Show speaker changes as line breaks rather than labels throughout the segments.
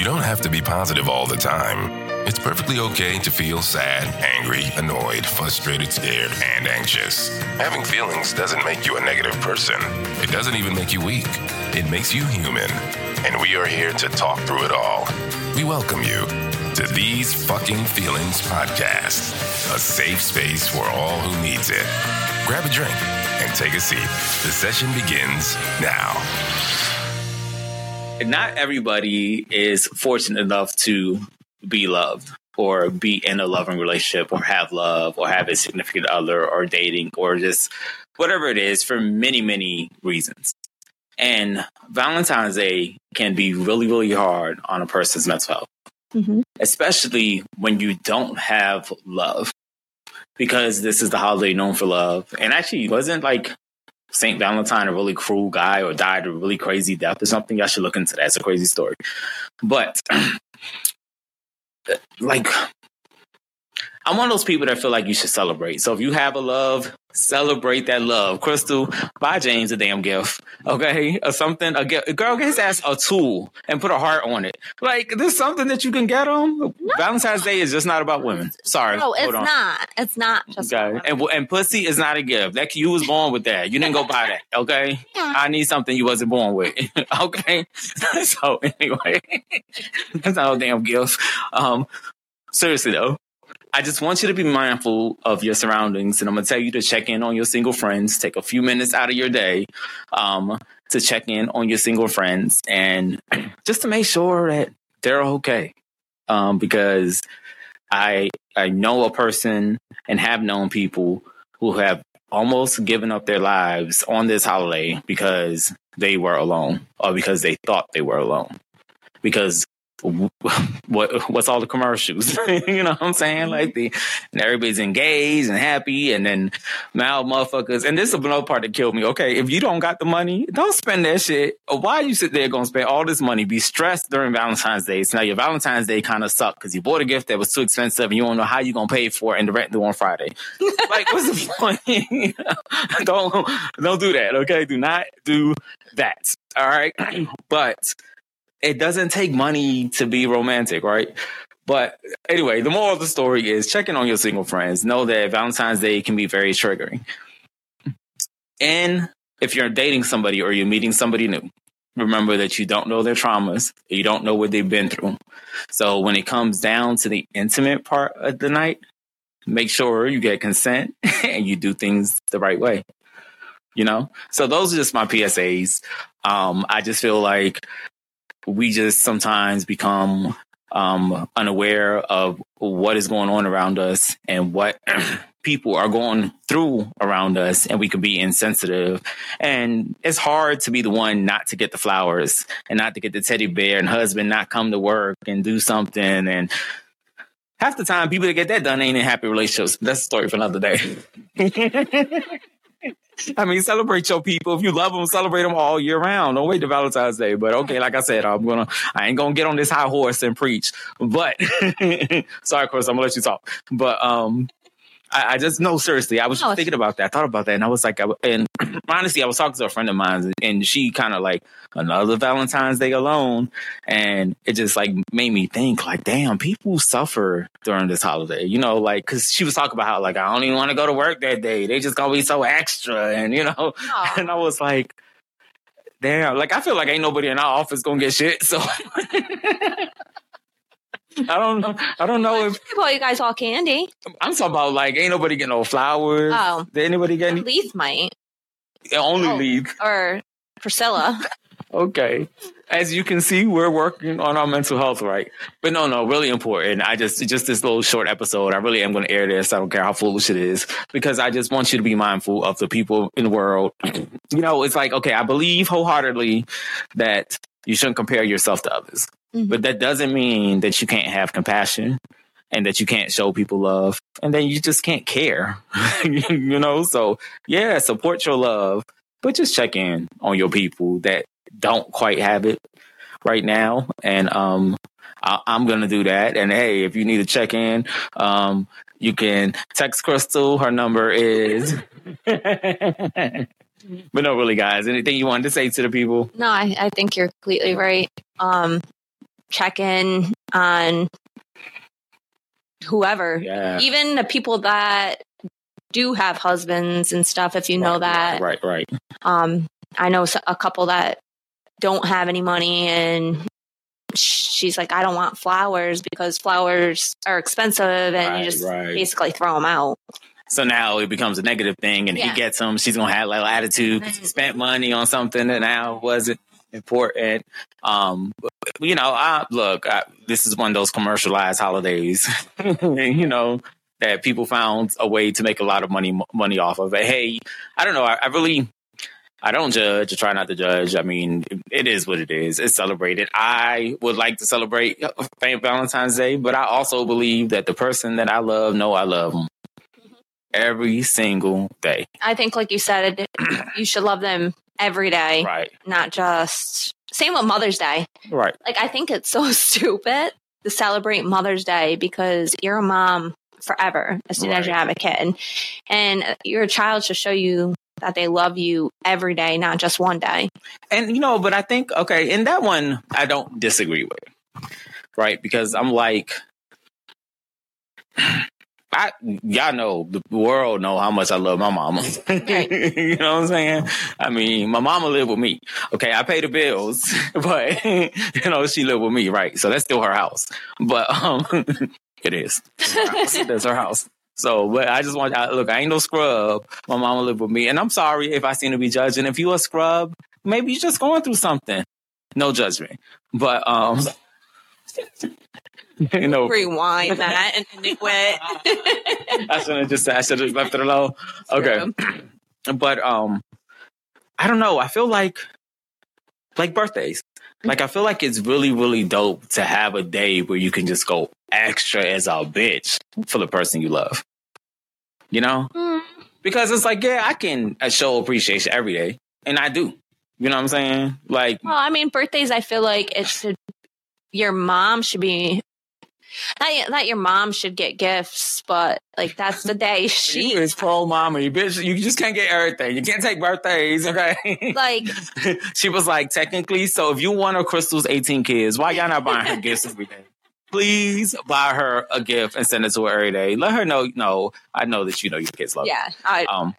You don't have to be positive all the time. It's perfectly okay to feel sad, angry, annoyed, frustrated, scared, and anxious. Having feelings doesn't make you a negative person. It doesn't even make you weak. It makes you human. And we are here to talk through it all. We welcome you to These Fucking Feelings Podcast, a safe space for all who needs it. Grab a drink and take a seat. The session begins now.
Not everybody is fortunate enough to be loved or be in a loving relationship or have love or have a significant other or dating or just whatever it is for many, many reasons. And Valentine's Day can be really, really hard on a person's mental health, mm-hmm. especially when you don't have love. Because this is the holiday known for love. And actually, wasn't like St. Valentine a really cruel guy or died a really crazy death or something? Y'all should look into that. It's a crazy story. But like I'm one of those people that feel like you should celebrate. So if you have a love, celebrate that love. Crystal, buy James a damn gift, okay, or something. A, gift. girl gets asked a tool and put a heart on it. Like there's something that you can get them. No. Valentine's Day is just not about women. Sorry,
no, it's not. It's not just
okay. And and pussy is not a gift. That you was born with that. You didn't go buy that. Okay, I need something you wasn't born with. okay, so anyway, that's not a damn gift. Um, seriously though I just want you to be mindful of your surroundings. And I'm going to tell you to check in on your single friends. Take a few minutes out of your day um, to check in on your single friends and just to make sure that they're okay. Um, because I, I know a person and have known people who have almost given up their lives on this holiday because they were alone or because they thought they were alone. Because what what's all the commercials? you know what I'm saying? Mm-hmm. Like the and everybody's engaged and happy, and then now motherfuckers. And this is another part that killed me. Okay, if you don't got the money, don't spend that shit. Why you sit there gonna spend all this money? Be stressed during Valentine's Day. So now your Valentine's Day kind of sucked because you bought a gift that was too expensive, and you don't know how you gonna pay for it, and the rent due on Friday. like, what's the point? don't don't do that. Okay, do not do that. All right, but it doesn't take money to be romantic, right? But anyway, the moral of the story is checking on your single friends. Know that Valentine's Day can be very triggering. And if you're dating somebody or you're meeting somebody new, remember that you don't know their traumas, you don't know what they've been through. So when it comes down to the intimate part of the night, make sure you get consent and you do things the right way. You know? So those are just my PSAs. Um, I just feel like we just sometimes become um, unaware of what is going on around us and what people are going through around us and we can be insensitive. And it's hard to be the one not to get the flowers and not to get the teddy bear and husband not come to work and do something. And half the time people that get that done ain't in happy relationships. That's a story for another day I mean, celebrate your people. If you love them, celebrate them all year round. Don't wait to Valentine's Day. But okay, like I said, I'm gonna, I ain't gonna get on this high horse and preach. But sorry, Chris, I'm gonna let you talk. But um, I, I just no, seriously, I was oh, thinking about that. I thought about that, and I was like, I, and honestly, I was talking to a friend of mine, and she kind of like another Valentine's Day alone, and it just like made me think, like, damn, people suffer during this holiday, you know, like because she was talking about how like I don't even want to go to work that day. They just gonna be so extra, and you know, and I was like. Damn, like I feel like ain't nobody in our office gonna get shit. So I don't know. I don't know if
I bought you guys all candy.
I'm talking about like ain't nobody getting no flowers. Oh, did anybody get any?
Leith might.
Only oh, Leith
or Priscilla.
okay. As you can see, we're working on our mental health, right? But no, no, really important. I just just this little short episode. I really am going to air this. I don't care how foolish it is because I just want you to be mindful of the people in the world. you know, it's like okay, I believe wholeheartedly that you shouldn't compare yourself to others. Mm-hmm. But that doesn't mean that you can't have compassion and that you can't show people love and then you just can't care. you know, so yeah, support your love, but just check in on your people that don't quite have it right now. And um I- am gonna do that. And hey, if you need to check in, um, you can text Crystal. Her number is but no, really, guys. Anything you wanted to say to the people?
No, I, I think you're completely right. Um, check in on whoever,
Yeah.
even the people that do have husbands and stuff. If you know that,
Right, right.
um, I know a couple that don't have any money and she's like, I don't want flowers because flowers are expensive and
Right,
you just
right.
basically throw them out.
So now it becomes a negative thing, and
Yeah.
he gets them. She's gonna have like attitude. 'cause he spent money on something that now wasn't important. Um, you know, I look. I, this is one of those commercialized holidays. you know that people found a way to make a lot of money money off of it. Hey, I don't know. I, I really. I don't judge. I try not to judge. I mean, it is what it is. It's celebrated. I would like to celebrate Valentine's Day, but I also believe that the person that I love know I love them every single day.
I think, like you said, you should love them every day,
Right.
not just. Same with Mother's Day.
Right.
Like, I think it's so stupid to celebrate Mother's Day because you're a mom forever as soon as you have a kid. And your child should show you that they love you every day, not just one day.
And you know, but I think okay, in that one I don't disagree with. Right? Because I'm like I y'all know the world know how much I love my mama. you know what I'm saying? I mean, my mama lived with me. Okay, I pay the bills, but you know, she lived with me, right? So that's still her house. But um it is. That's her house. So, but I just want I, look. I ain't no scrub. My mama lived with me, and I'm sorry if I seem to be judging. If you a scrub, maybe you're just going through something. No judgment, but um, you know,
Rewind that and end it with.
I should have just I should have left it alone. Okay, but um, I don't know. I feel like like birthdays. Like I feel like it's really really dope to have a day where you can just go extra as a bitch for the person you love. You know,
Mm,
because it's like yeah, I can uh, show appreciation every day, and I do. You know what I'm saying? Like
Well, I mean, birthdays, I feel like it should, your mom should be, not, not your mom should get gifts, but like that's the day
you
she,
is pro mama, you bitch. You just can't get everything. You can't take birthdays, okay?
like,
she was like, technically, so if you want her Crystal's 18 kids, why y'all not buying her gifts every day? Please buy her a gift and send it to her every day. Let her know, no, I know that you know your kids love
yeah, I.
Um,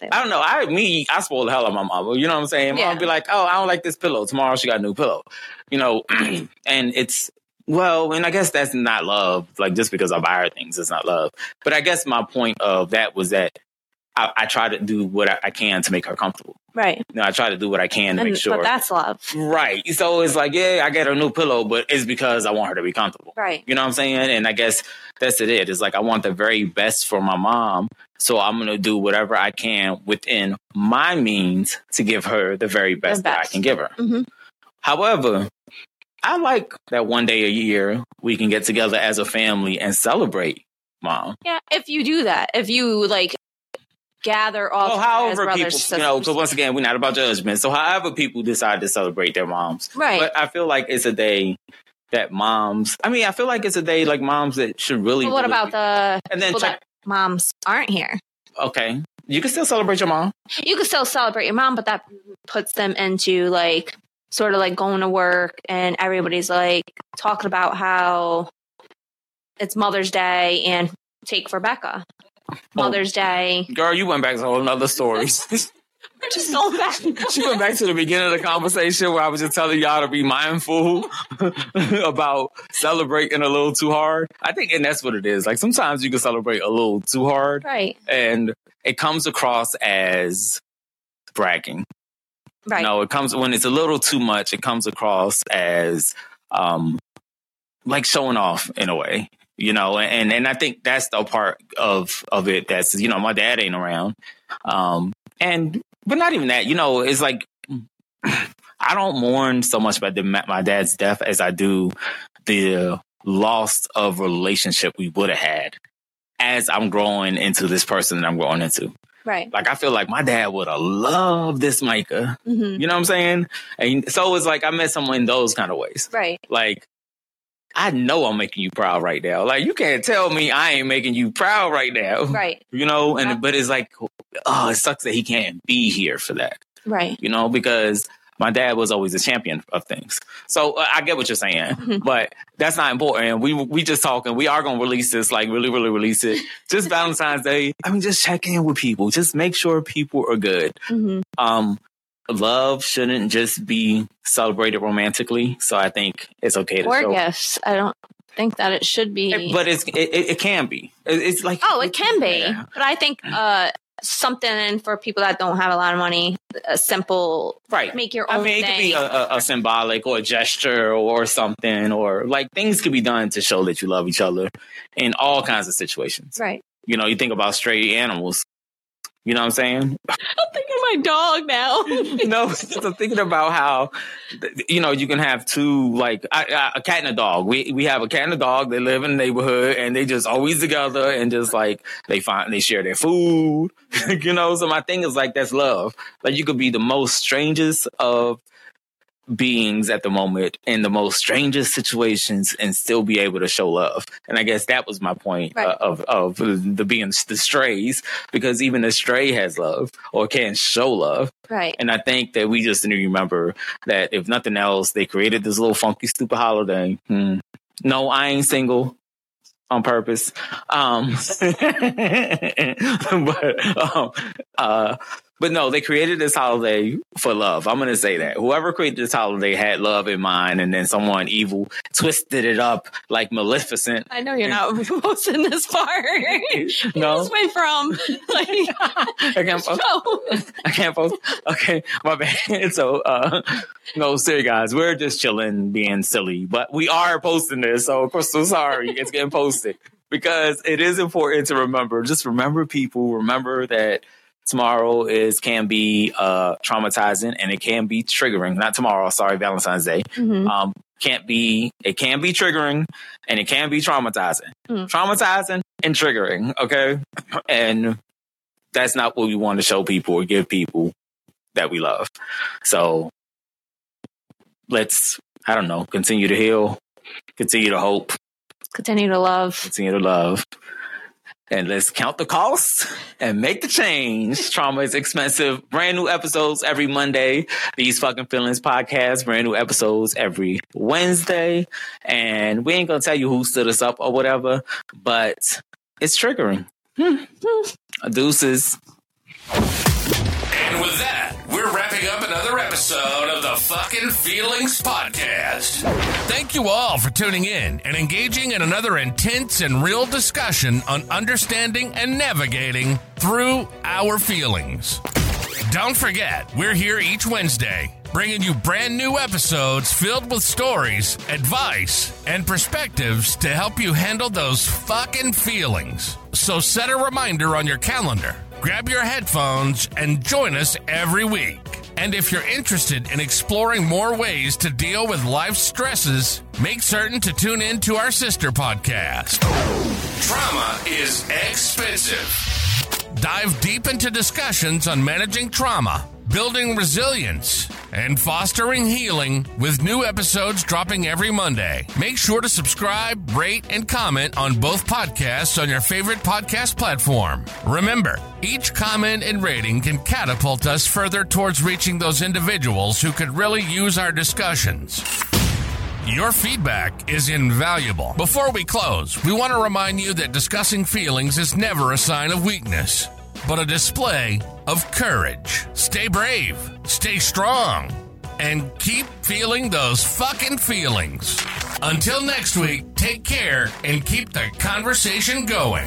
that.
I don't know. I me, I spoil the hell out of my mama. You know what I'm saying?
Yeah.
Mom be like, oh, I don't like this pillow. Tomorrow she got a new pillow. You know, and it's well, and I guess that's not love. Like just because I buy her things, it's not love. But I guess my point of that was that I, I try to do what I, I can to make her comfortable.
right.
You know, I try to do what I can to
And,
make sure.
But that's love.
right. So it's like, yeah, I get her a new pillow, but it's because I want her to be comfortable.
Right.
You know what I'm saying? And I guess that's it. It's like I want the very best for my mom. So I'm going to do whatever I can within my means to give her the very best, that I can give her.
Mhm.
However, I like that one day a year we can get together as a family and celebrate mom.
Yeah. If you do that, if you like gather all
Well, however
brothers,
people, you know, because once again, we're not about judgment. So however people decide to celebrate their moms.
right.
But I feel like it's a day that moms, I mean, I feel like it's a day like moms that should really.
What
really
about the
And then check,
moms aren't here?
okay, you can still celebrate your mom.
You can still celebrate your mom, but that puts them into like sort of like going to work and everybody's like talking about how it's Mother's Day and take Rebecca. Mother's Day.
Girl, you went back to a whole nother story.
We're just going back.
she went back to the beginning of the conversation where I was just telling y'all to be mindful about celebrating a little too hard. I think, and that's what it is. Like sometimes you can celebrate a little too hard,
right.
and it comes across as bragging.
Right.
No, it comes when it's a little too much. It comes across as um, like showing off in a way, you know. And and I think that's the part of of it that's you know my dad ain't around, um, and but not even that. You know, it's like I don't mourn so much about the, my dad's death as I do the loss of relationship we would have had as I'm growing into this person that I'm growing into.
Right.
Like I feel like my dad would have loved this Micah.
hmm
You know what I'm saying? And so it's like I met someone in those kind of ways.
Right.
Like I know I'm making you proud right now. Like you can't tell me I ain't making you proud right now.
Right.
You know, and but it's like oh, it sucks that he can't be here for that.
Right.
You know, because my dad was always a champion of things. So uh, I get what you're saying, but that's not important. We we just talking. We are gonna release this, like really, really release it. Just Valentine's Day. I mean, just check in with people. Just make sure people are good.
hmm
Um, love shouldn't just be celebrated romantically. So I think it's okay to
Or
show.
gifts. I don't think that it should be.
But it's it, it, can be. It's like
oh, it can be.
Yeah.
But I think uh, something for people that don't have a lot of money, a simple
right.
make your own.
I mean, it could be a, a, a symbolic or a gesture or something, or like things could be done to show that you love each other in all kinds of situations.
right.
You know, you think about stray animals. You know what I'm saying?
I'm thinking of my dog now.
no, I'm thinking about how, you know, you can have two, like I, I, a cat and a dog. We we have a cat and a dog. They live in the neighborhood and they just always together and just like they find they share their food. you know, so my thing is like that's love. Like you could be the most strangest of beings at the moment in the most strangest situations and still be able to show love. And I guess that was my point
Right.
uh, of of the being the strays because even a stray has love or can show love.
right.
And I think that we just need to remember that if nothing else, they created this little funky, stupid holiday. Hmm. No, I ain't single on purpose. Um, but, um, uh, but no, they created this holiday for love. I'm going to say that whoever created this holiday had love in mind, and then someone evil twisted it up like Maleficent.
I know you're not posting this part.
No,
Just went from like
I can't post. I can't post. Okay, my bad. So, uh, no, seriously, guys, we're just chilling, being silly, but we are posting this. So, of course, so sorry, it's getting posted because it is important to remember. Just remember people. Remember that tomorrow is can be uh traumatizing and it can be triggering. Not tomorrow. Sorry, Valentine's Day.
Mhm.
Um, can't be. It can be triggering and it can be traumatizing.
Mm.
Traumatizing and triggering. Okay, and that's not what we want to show people or give people that we love. So let's, I don't know, continue to heal, continue to hope,
Continue to love.
continue to love. And let's count the costs and make the change. Trauma is expensive. Brand new episodes every Monday. These fucking feelings podcast. Brand new episodes every Wednesday. And we ain't gonna tell you who stood us up or whatever, but it's triggering. Hmm. Deuces.
And with that, we're wrapping up episode of the Fucking Feelings Podcast.
Thank you all for tuning in and engaging in another intense and real discussion on understanding and navigating through our feelings. Don't forget, we're here each Wednesday, bringing you brand new episodes filled with stories, advice, and perspectives to help you handle those fucking feelings. So set a reminder on your calendar, grab your headphones, and join us every week. And if you're interested in exploring more ways to deal with life's stresses, make certain to tune in to our sister podcast.
Trauma is expensive.
Dive deep into discussions on managing trauma, building resilience, and fostering healing with new episodes dropping every Monday. Make sure to subscribe, rate, and comment on both podcasts on your favorite podcast platform. Remember, each comment and rating can catapult us further towards reaching those individuals who could really use our discussions. Your feedback is invaluable. Before we close, we want to remind you that discussing feelings is never a sign of weakness, but a display of courage. Stay brave, stay strong, and keep feeling those fucking feelings. Until next week, take care and keep the conversation going.